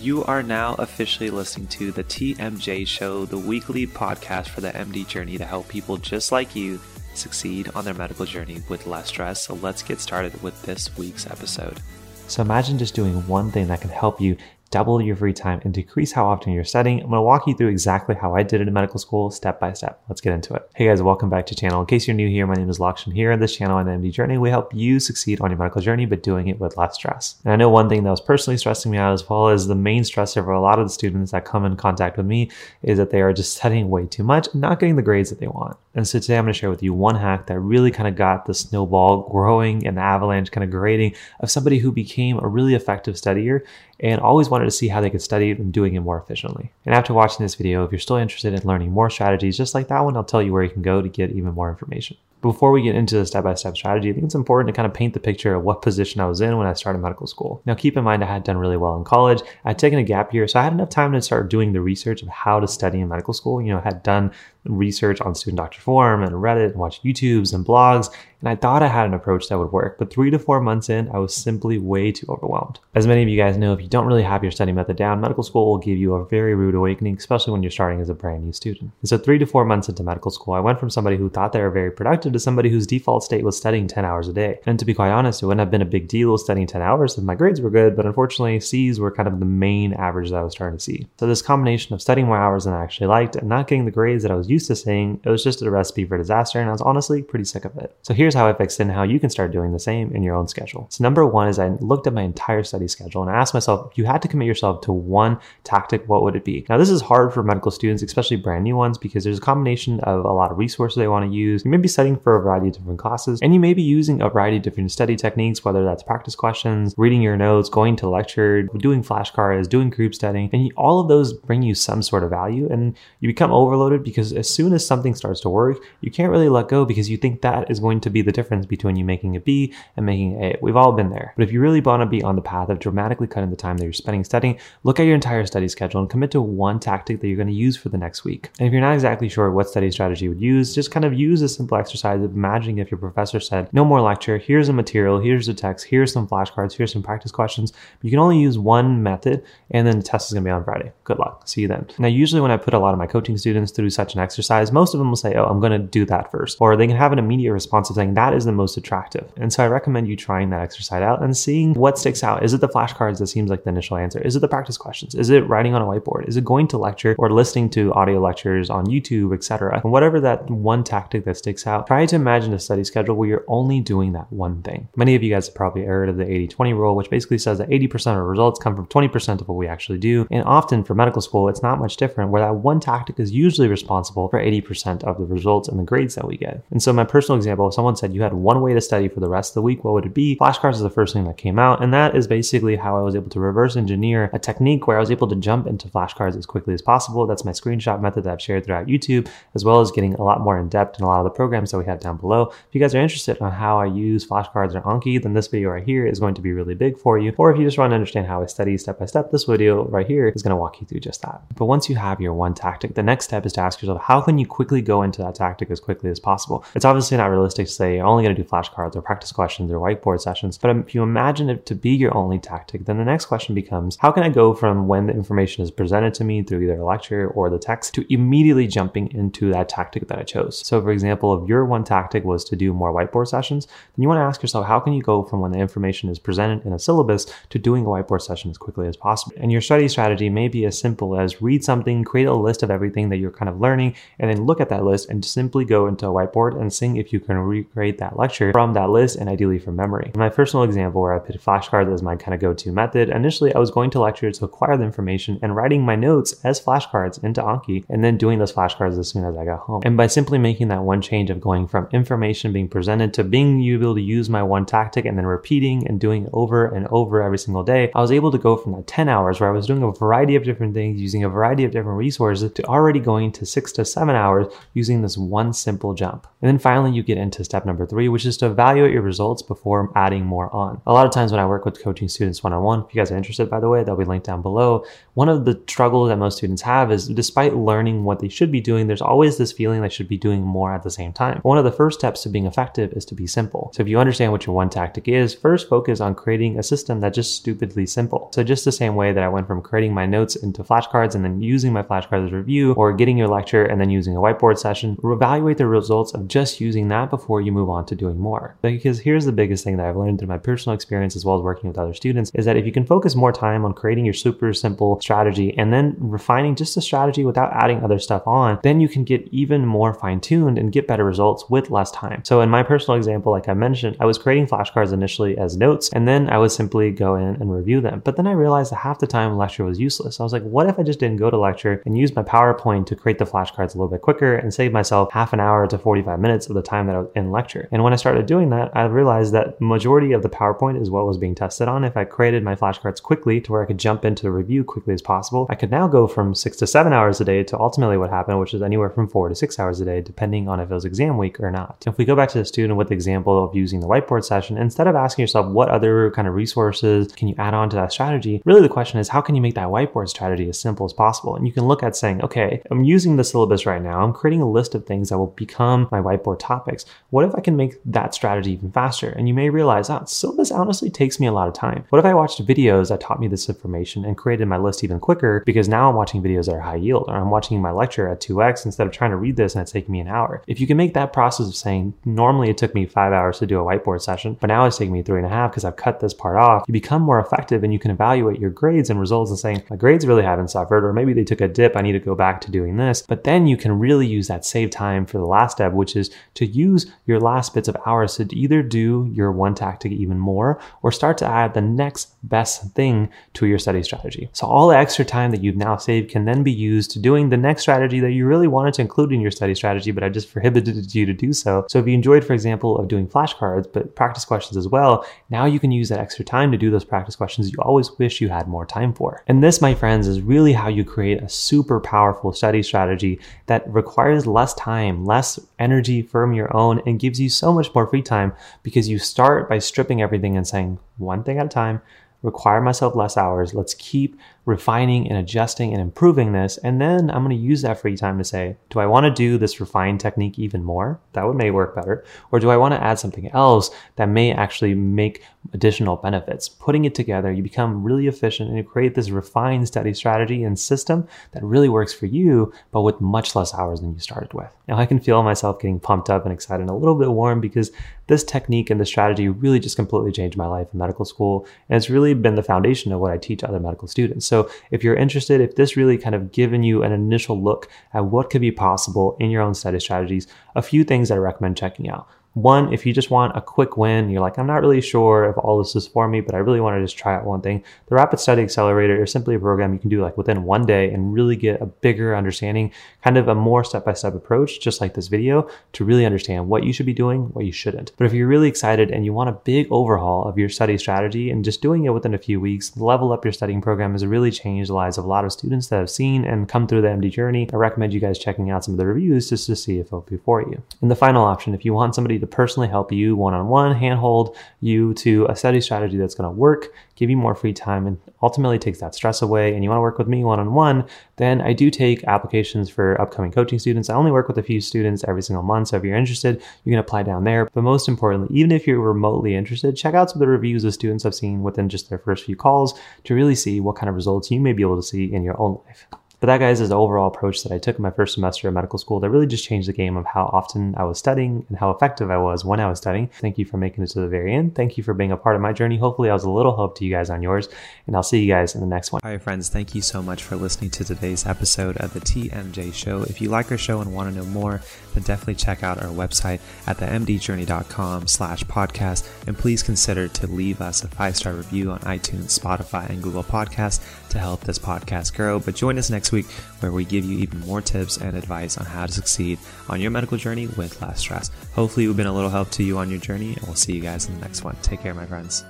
You are now officially listening to the TMJ Show, the weekly podcast for the MD journey to help people just like you succeed on their medical journey with less stress. So let's get started with this week's episode. So imagine just doing one thing that can help you double your free time and decrease how often you're studying. I'm to walk you through exactly how I did it in medical school step by step. Let's get into it. Hey guys, welcome back to the channel. In case you're new here, my name is Lakshan. Here on this channel on the MD Journey, we help you succeed on your medical journey, but doing it with less stress. And I know one thing that was personally stressing me out as well as the main stressor for a lot of the students that come in contact with me is that they are just studying way too much not getting the grades that they want. And so today I'm going to share with you one hack that really kind of got the snowball growing and the avalanche kind of grading of somebody who became a really effective studier and always wanted to see how they could study and doing it more efficiently. And after watching this video, if you're still interested in learning more strategies just like that one, I'll tell you where you can go to get even more information. Before we get into the step by step strategy, I think it's important to kind of paint the picture of what position I was in when I started medical school. Now, keep in mind, I had done really well in college. I'd taken a gap year, so I had enough time to start doing the research of how to study in medical school. You know, I had done research on Student Doctor Forum and Reddit and watched YouTubes and blogs, and I thought I had an approach that would work. But three to four months in, I was simply way too overwhelmed. As many of you guys know, if you don't really have your study method down, medical school will give you a very rude awakening, especially when you're starting as a brand new student. And so, three to four months into medical school, I went from somebody who thought they were very productive to somebody whose default state was studying 10 hours a day. And to be quite honest, it wouldn't have been a big deal studying 10 hours if my grades were good, but unfortunately, C's were kind of the main average that I was starting to see. So, this combination of studying more hours than I actually liked and not getting the grades that I was used to saying it was just a recipe for disaster, and I was honestly pretty sick of it. So, here's how I fixed it and how you can start doing the same in your own schedule. So, number one is I looked at my entire study schedule and I asked myself, if you had to commit yourself to one tactic, what would it be? Now, this is hard for medical students, especially brand new ones, because there's a combination of a lot of resources they want to use. You may be studying for a variety of different classes, and you may be using a variety of different study techniques, whether that's practice questions, reading your notes, going to lecture, doing flashcards, doing group studying, and all of those bring you some sort of value. And you become overloaded because as soon as something starts to work, you can't really let go because you think that is going to be the difference between you making a B and making a. We've all been there. But if you really want to be on the path of dramatically cutting the time that you're spending studying, look at your entire study schedule and commit to one tactic that you're going to use for the next week. And if you're not exactly sure what study strategy you would use, just kind of use a simple exercise of imagining if your professor said, no more lecture, here's a material, here's a text, here's some flashcards, here's some practice questions. You can only use one method and then the test is going to be on Friday. Good luck. See you then. Now, usually when I put a lot of my coaching students through such an exercise, most of them will say, oh, I'm going to do that first. Or they can have an immediate response of saying, that is the most attractive. And so I recommend you trying that exercise out and seeing what sticks out. Is it the flashcards that seems like the initial answer? Is it the practice questions? Is it writing on a whiteboard? Is it going to lecture or listening to audio lectures on YouTube, etc.? And whatever that one tactic that sticks out, try to imagine a study schedule where you're only doing that one thing. Many of you guys have probably heard of the 80-20 rule, which basically says that 80% of results come from 20% of what we actually do. And often for medical school, it's not much different where that one tactic is usually responsible for 80% of the results and the grades that we get. And so my personal example, if someone said you had one way to study for the rest of the week, what would it be? Flashcards is the first thing that came out. And that is basically how I was able to reverse engineer a technique where I was able to jump into flashcards as quickly as possible. That's my screenshot method that I've shared throughout YouTube, as well as getting a lot more in depth in a lot of the programs that we have down below. If you guys are interested on how I use flashcards or Anki, then this video right here is going to be really big for you. Or if you just want to understand how I study step by step, this video right here is going to walk you through just that. But once you have your one tactic, the next step is to ask yourself, how can you quickly go into that tactic as quickly as possible? It's obviously not realistic to say you're only going to do flashcards or practice questions or whiteboard sessions, but if you imagine it to be your only tactic, then the next question becomes, how can I go from when the information is presented to me through either a lecture or the text to immediately jumping into that tactic that I chose? So for example, if your one tactic was to do more whiteboard sessions, then you want to ask yourself, how can you go from when the information is presented in a syllabus to doing a whiteboard session as quickly as possible? And your study strategy may be as simple as read something, create a list of everything that you're kind of learning, and then look at that list and simply go into a whiteboard and seeing if you can recreate that lecture from that list and ideally from memory. In my personal example where I put flashcards as my kind of go-to method, initially I was going to lecture to acquire the information and writing my notes as flashcards into Anki and then doing those flashcards as soon as I got home. And by simply making that one change of going from information being presented to being able to use my one tactic and then repeating and doing it over and over every single day, I was able to go from that 10 hours where I was doing a variety of different things using a variety of different resources to already going to six to seven hours using this one simple jump. And then finally, you get into step number three, which is to evaluate your results before adding more on. A lot of times when I work with coaching students one on one, if you guys are interested, by the way, they'll be linked down below. One of the struggles that most students have is despite learning what they should be doing, there's always this feeling they should be doing more at the same time. One of the first steps to being effective is to be simple. So if you understand what your one tactic is, first focus on creating a system that's just stupidly simple. So just the same way that I went from creating my notes into flashcards and then using my flashcards as review or getting your lecture and then using a whiteboard session, evaluate the results of just using that before you move on to doing more. Because here's the biggest thing that I've learned through my personal experience as well as working with other students is that if you can focus more time on creating your super simple strategy and then refining just the strategy without adding other stuff on, then you can get even more fine tuned and get better results with less time. So in my personal example, like I mentioned, I was creating flashcards initially as notes and then I would simply go in and review them. But then I realized that half the time lecture was useless. I was like, what if I just didn't go to lecture and use my PowerPoint to create the a little bit quicker and save myself half an hour to 45 minutes of the time that I was in lecture? And when I started doing that, I realized that majority of the PowerPoint is what was being tested on. If I created my flashcards quickly to where I could jump into the review quickly as possible, I could now go from six to seven hours a day to ultimately what happened, which is anywhere from four to six hours a day, depending on if it was exam week or not. If we go back to the student with the example of using the whiteboard session, instead of asking yourself what other kind of resources can you add on to that strategy, really the question is how can you make that whiteboard strategy as simple as possible? And you can look at saying, okay, I'm using the syllabus right now. I'm creating a list of things that will become my whiteboard topics. What if I can make that strategy even faster? And you may realize, oh, syllabus honestly takes me a lot of time. What if I watched videos that taught me this information and created my list even quicker because now I'm watching videos that are high yield or I'm watching my lecture at 2x instead of trying to read this and it's taking me an hour. If you can make that process of saying, normally it took me five hours to do a whiteboard session, but now it's taking me three and a half because I've cut this part off, you become more effective and you can evaluate your grades and results and saying, my grades really haven't suffered, or maybe they took a dip, I need to go back to doing this. But then you can really use that save time for the last step, which is to use your last bits of hours to either do your one tactic even more or start to add the next best thing to your study strategy. So all the extra time that you've now saved can then be used to doing the next strategy that you really wanted to include in your study strategy, but I just prohibited you to do so. So if you enjoyed, for example, of doing flashcards, but practice questions as well, now you can use that extra time to do those practice questions you always wish you had more time for. And this, my friends, is really how you create a super powerful study strategy that requires less time, less energy from your own, and gives you so much more free time because you start by stripping everything and saying one thing at a time, require myself less hours. Let's keep refining and adjusting and improving this. And then I'm going to use that free time to say, do I want to do this refined technique even more? That would may work better. Or do I want to add something else that may actually make additional benefits? Putting it together, you become really efficient and you create this refined study strategy and system that really works for you, but with much less hours than you started with. Now I can feel myself getting pumped up and excited and a little bit warm because this technique and this strategy really just completely changed my life in medical school. And it's really been the foundation of what I teach other medical students. So if you're interested, if this really kind of given you an initial look at what could be possible in your own study strategies, a few things I recommend checking out. One, if you just want a quick win, you're like, I'm not really sure if all this is for me, but I really want to just try out one thing. The Rapid Study Accelerator is simply a program you can do like within one day and really get a bigger understanding, kind of a more step by step approach, just like this video, to really understand what you should be doing, what you shouldn't. But if you're really excited and you want a big overhaul of your study strategy and just doing it within a few weeks, level up your studying program has really changed the lives of a lot of students that I've seen and come through the MD journey. I recommend you guys checking out some of the reviews just to see if it'll be for you. And the final option, if you want somebody to personally help you one on one, handhold you to a study strategy that's going to work, give you more free time, and ultimately takes that stress away, and you want to work with me one on one, then I do take applications for upcoming coaching students. I only work with a few students every single month. So if you're interested, you can apply down there. But most importantly, even if you're remotely interested, check out some of the reviews of students I've seen within just their first few calls to really see what kind of results you may be able to see in your own life. But that, guys, is the overall approach that I took in my first semester of medical school that really just changed the game of how often I was studying and how effective I was when I was studying. Thank you for making it to the very end. Thank you for being a part of my journey. Hopefully, I was a little help to you guys on yours, and I'll see you guys in the next one. All right, friends, thank you so much for listening to today's episode of the TMJ Show. If you like our show and want to know more, then definitely check out our website at themdjourney.com slash podcast, and please consider to leave us a five-star review on iTunes, Spotify, and Google Podcasts to help this podcast grow. But join us next week where we give you even more tips and advice on how to succeed on your medical journey with less stress. Hopefully, we've been a little help to you on your journey, and we'll see you guys in the next one. Take care, my friends.